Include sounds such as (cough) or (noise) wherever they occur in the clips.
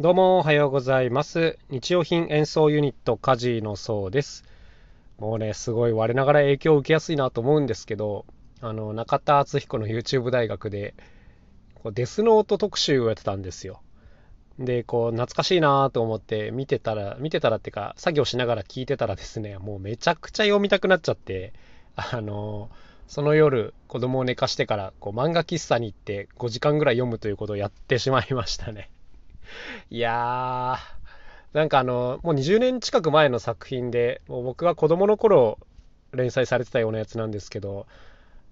どうもおはようございます。日用品演奏ユニットカジーのそうです。もうね、すごい我ながら影響を受けやすいなと思うんですけど、あの、中田敦彦の YouTube 大学で、こうデスノート特集をやってたんですよ。で、こう、懐かしいなと思って見てたら、見てたらっていうか、作業しながら聞いてたらですね、もうめちゃくちゃ読みたくなっちゃって、あの、その夜、子供を寝かしてから、こう、漫画喫茶に行って5時間ぐらい読むということをやってしまいましたね。いやー、なんかあの、もう20年近く前の作品で、もう僕が子供の頃連載されてたようなやつなんですけど、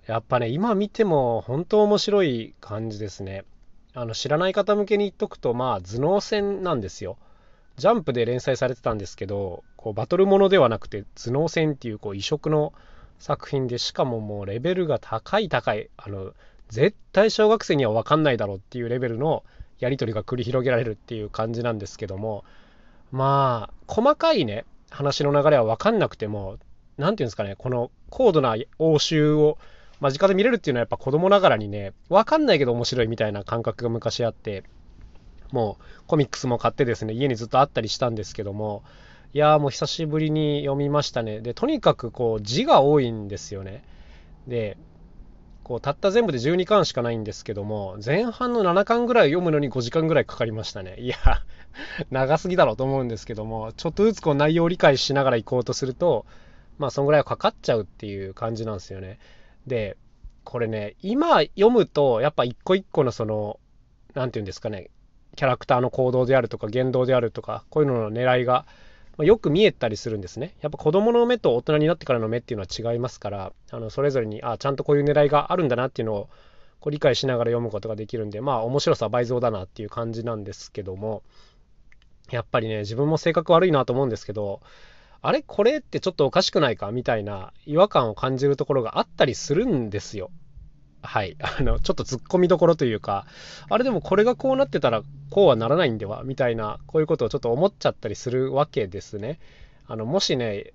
やっぱね、今見ても本当面白い感じですね。あの、知らない方向けに言っとくと、まあ、頭脳戦なんですよ。ジャンプで連載されてたんですけど、こうバトルものではなくて頭脳戦っていうこう異色の作品でしかももうレベルが高い高いあの絶対小学生には分かんないだろうっていうレベルのやり取りが繰り広げられるっていう感じなんですけどもまあ細かいね話の流れは分かんなくても何て言うんですかねこの高度な応酬を間近で見れるっていうのはやっぱ子供ながらにね分かんないけど面白いみたいな感覚が昔あってもうコミックスも買ってですね家にずっとあったりしたんですけどもいやーもう久しぶりに読みましたね。でとにかくこう字が多いんですよね。でこうたった全部で12巻しかないんですけども前半の7巻ぐらい読むのに5時間ぐらいかかりましたね。いや (laughs) 長すぎだろうと思うんですけどもちょっとずつこう内容を理解しながら行こうとするとまあそんぐらいはかかっちゃうっていう感じなんですよね。でこれね今読むとやっぱ一個一個のその何て言うんですかねキャラクターの行動であるとか言動であるとかこういうのの狙いがまよく見えたりするんですね。やっぱ子供の目と大人になってからの目っていうのは違いますから、あのそれぞれにあちゃんとこういう狙いがあるんだなっていうのをこう理解しながら読むことができるんで、まあ面白さ倍増だなっていう感じなんですけども、やっぱりね、自分も性格悪いなと思うんですけど、あれ？これ？ってちょっとおかしくないか？みたいな違和感を感じるところがあったりするんですよ。はい、(laughs) あのちょっと突っ込みどころというかあれでもこれがこうなってたらこうはならないんでは？みたいなこういうことをちょっと思っちゃったりするわけですね。あのもしね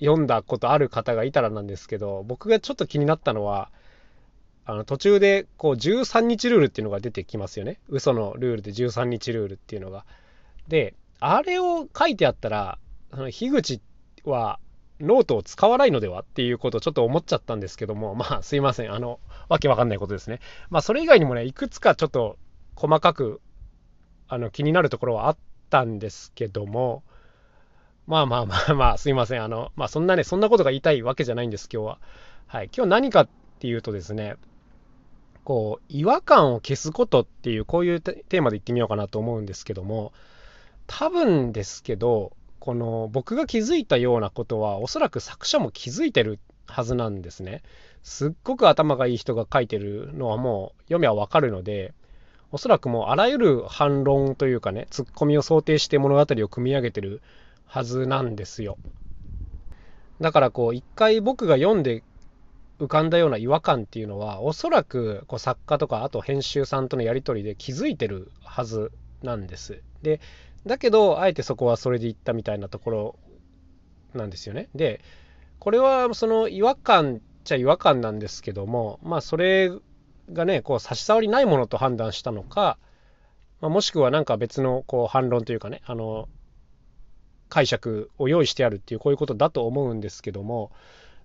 読んだことある方がいたらなんですけど僕がちょっと気になったのはあの途中でこう13日ルールっていうのが出てきますよね嘘のルールで13日ルールっていうのが。であれを書いてあったら樋口はノートを使わないのでは？っていうことをちょっと思っちゃったんですけども、まあすいません。あの、わけわかんないことですね。まあそれ以外にもね、いくつかちょっと細かく、あの、気になるところはあったんですけども、まあまあまあまあ、すいません。あの、まあそんなね、そんなことが言いたいわけじゃないんです、今日は。はい。今日何かっていうとですね、こう、違和感を消すことっていう、こういうテーマで言ってみようかなと思うんですけども、多分ですけど、この僕が気づいたようなことはおそらく作者も気づいてるはずなんですね。すっごく頭がいい人が書いてるのはもう読みはわかるのでおそらくもうあらゆる反論というかねツッコミを想定して物語を組み上げてるはずなんですよ。だからこう一回僕が読んで浮かんだような違和感っていうのはおそらくこう作家とかあと編集さんとのやり取りで気づいてるはずなんです。でだけどあえてそこはそれで言ったみたいなところなんですよね。でこれはその違和感っちゃ違和感なんですけどもまあそれがねこう差し障りないものと判断したのか、まあ、もしくは何か別のこう反論というかねあの解釈を用意してあるっていうこういうことだと思うんですけども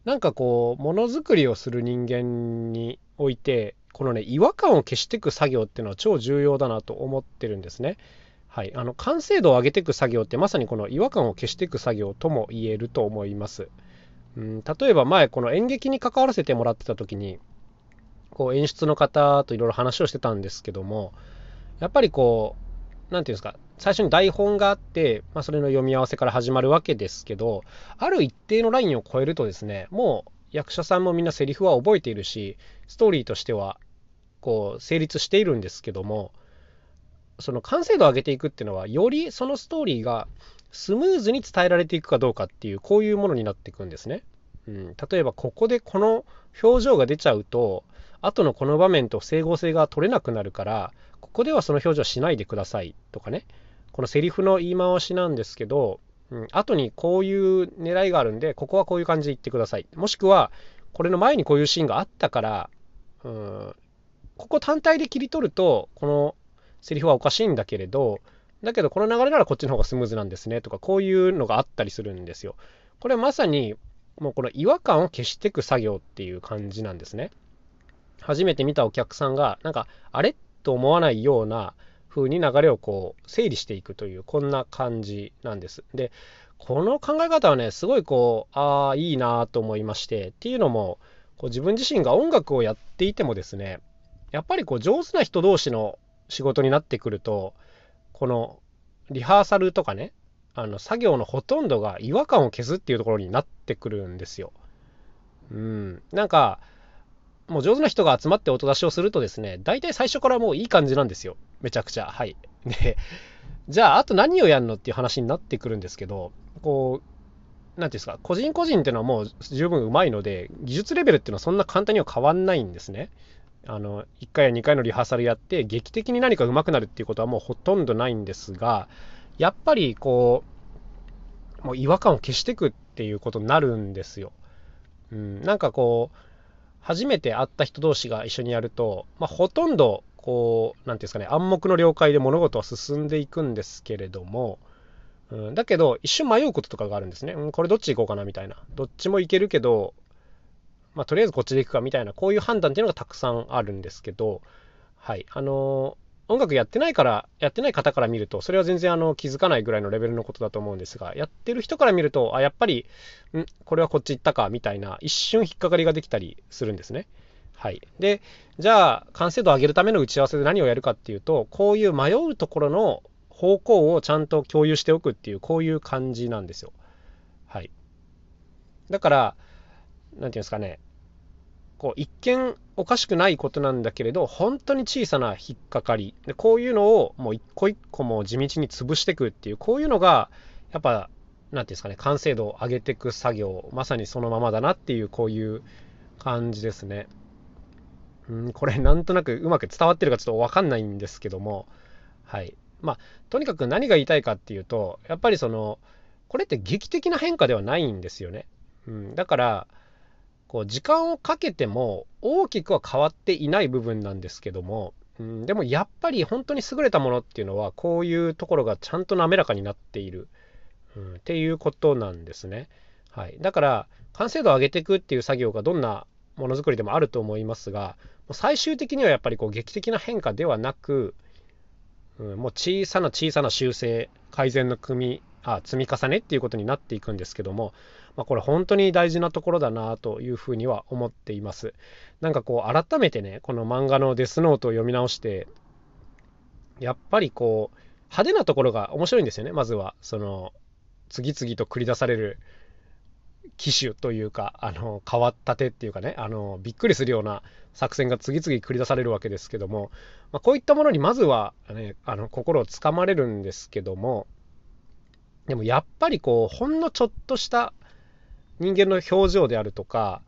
なんかこうものづくりをする人間においてこのね違和感を消していく作業っていうのは超重要だなと思ってるんですね。はい、あの完成度を上げていく作業ってまさにこの違和感を消していく作業とも言えると思います。うん、例えば前この演劇に関わらせてもらってた時にこう演出の方といろいろ話をしてたんですけどもやっぱりこう何て言うんですか最初に台本があって、まあ、それの読み合わせから始まるわけですけどある一定のラインを超えるとですねもう役者さんもみんなセリフは覚えているしストーリーとしてはこう成立しているんですけどもその完成度を上げていくっていうのはよりそのストーリーがスムーズに伝えられていくかどうかっていうこういうものになっていくんですね。うん、例えばここでこの表情が出ちゃうと後のこの場面と整合性が取れなくなるからここではその表情しないでくださいとかね。このセリフの言い回しなんですけど、うん、後にこういう狙いがあるんでここはこういう感じで言ってください。もしくはこれの前にこういうシーンがあったから、うん、ここ単体で切り取るとこのセリフはおかしいんだけれどだけどこの流れならこっちの方がスムーズなんですねとかこういうのがあったりするんですよ。これはまさにもうこの違和感を消していく作業っていう感じなんですね。初めて見たお客さんがなんかあれと思わないような風に流れをこう整理していくというこんな感じなんです。でこの考え方はねすごいこうああいいなと思いましてっていうのもこう自分自身が音楽をやっていてもですねやっぱりこう上手な人同士の仕事になってくるとこのリハーサルとかねあの作業のほとんどが違和感を消すっていうところになってくるんですよ。うん、なんかもう上手な人が集まって音出しをするとですね、大体最初からもういい感じなんですよ。めちゃくちゃ。はい。(laughs) で、じゃあ、あと何をやるのっていう話になってくるんですけど、こう、なんていうんですか、個人個人っていうのはもう十分うまいので、技術レベルっていうのはそんな簡単には変わんないんですね。あの、1回や2回のリハーサルやって、劇的に何か上手くなるっていうことはもうほとんどないんですが、やっぱりこう、もう違和感を消していくっていうことになるんですよ。うん、なんかこう、初めて会った人同士が一緒にやると、まあ、ほとんどこう何ていうんですかね暗黙の了解で物事は進んでいくんですけれども、うん、だけど一瞬迷うこととかがあるんですね、うん、これどっち行こうかなみたいなどっちも行けるけど、まあ、とりあえずこっちで行くかみたいなこういう判断っていうのがたくさんあるんですけどはいあの音楽やってないから、やってない方から見ると、それは全然あの気づかないぐらいのレベルのことだと思うんですが、やってる人から見ると、あ、やっぱり、ん、これはこっち行ったか、みたいな、一瞬引っかかりができたりするんですね。はい。で、じゃあ、完成度を上げるための打ち合わせで何をやるかっていうと、こういう迷うところの方向をちゃんと共有しておくっていう、こういう感じなんですよ。はい。だから、何て言うんですかね、こう一見おかしくないことなんだけれど本当に小さな引っかかりでこういうのをもう一個一個も地道に潰していくっていうこういうのがやっぱ何ていうんですかね完成度を上げていく作業まさにそのままだなっていうこういう感じですね。うんこれなんとなくうまく伝わってるかちょっと分かんないんですけどもはいまあとにかく何が言いたいかっていうとやっぱりそのこれって劇的な変化ではないんですよね。うん、だからこう時間をかけても大きくは変わっていない部分なんですけども、うん、でもやっぱり本当に優れたものっていうのはこういうところがちゃんと滑らかになっている、うん、っていうことなんですね。はい、だから完成度を上げていくっていう作業がどんなものづくりでもあると思いますが最終的にはやっぱりこう劇的な変化ではなく、うん、もう小さな小さな修正改善の組みあ積み重ねっていうことになっていくんですけどもまあ、これ本当に大事なところだなというふうには思っています。なんかこう改めてねこの漫画のデスノートを読み直してやっぱりこう派手なところが面白いんですよねまずはその次々と繰り出される機種というかあの変わった手っていうかねあのびっくりするような作戦が次々繰り出されるわけですけども、まあ、こういったものにまずは、ね、あの心をつかまれるんですけどもでもやっぱりこうほんのちょっとした人間の表情であるとか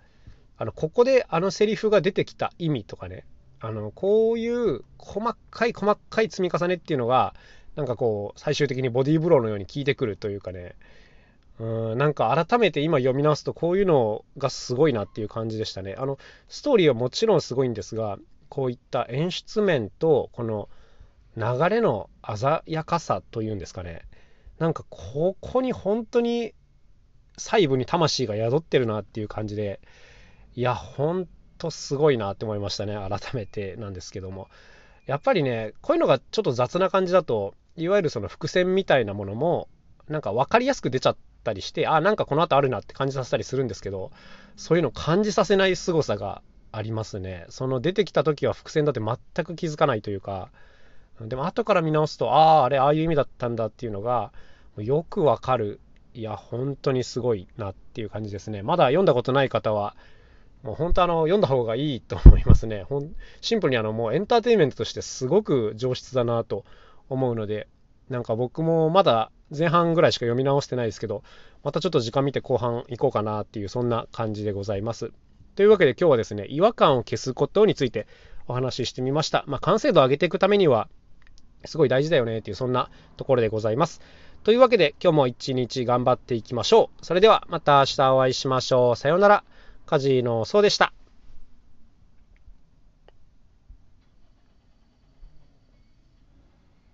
あのここであのセリフが出てきた意味とかねあのこういう細かい細かい積み重ねっていうのがなんかこう最終的にボディーブローのように効いてくるというかね。うんなんか改めて今読み直すとこういうのがすごいなっていう感じでしたね。あのストーリーはもちろんすごいんですがこういった演出面とこの流れの鮮やかさというんですかね。なんかここに本当に細部に魂が宿ってるなっていう感じで、いや、ほんとすごいなって思いましたね。改めてなんですけども。やっぱりね、こういうのがちょっと雑な感じだと、いわゆるその伏線みたいなものも、なんか分かりやすく出ちゃったりして、あ、なんかこの後あるなって感じさせたりするんですけど、そういうの感じさせない凄さがありますね。その出てきた時は伏線だって全く気づかないというか、でも後から見直すと、ああ、あれ、ああいう意味だったんだっていうのが、よくわかるいや、本当にすごいなっていう感じですね。まだ読んだことない方は、もう本当あの、読んだ方がいいと思いますね。ほんシンプルにあの、もうエンターテインメントとしてすごく上質だなと思うので、なんか僕もまだ前半ぐらいしか読み直してないですけど、またちょっと時間見て後半行こうかなっていう、そんな感じでございます。というわけで今日はですね、違和感を消すことについてお話ししてみました。まあ、完成度を上げていくためには、すごい大事だよねっていう、そんなところでございます。というわけで今日も一日頑張っていきましょう。それではまた明日お会いしましょう。さようなら。カジノそうでした。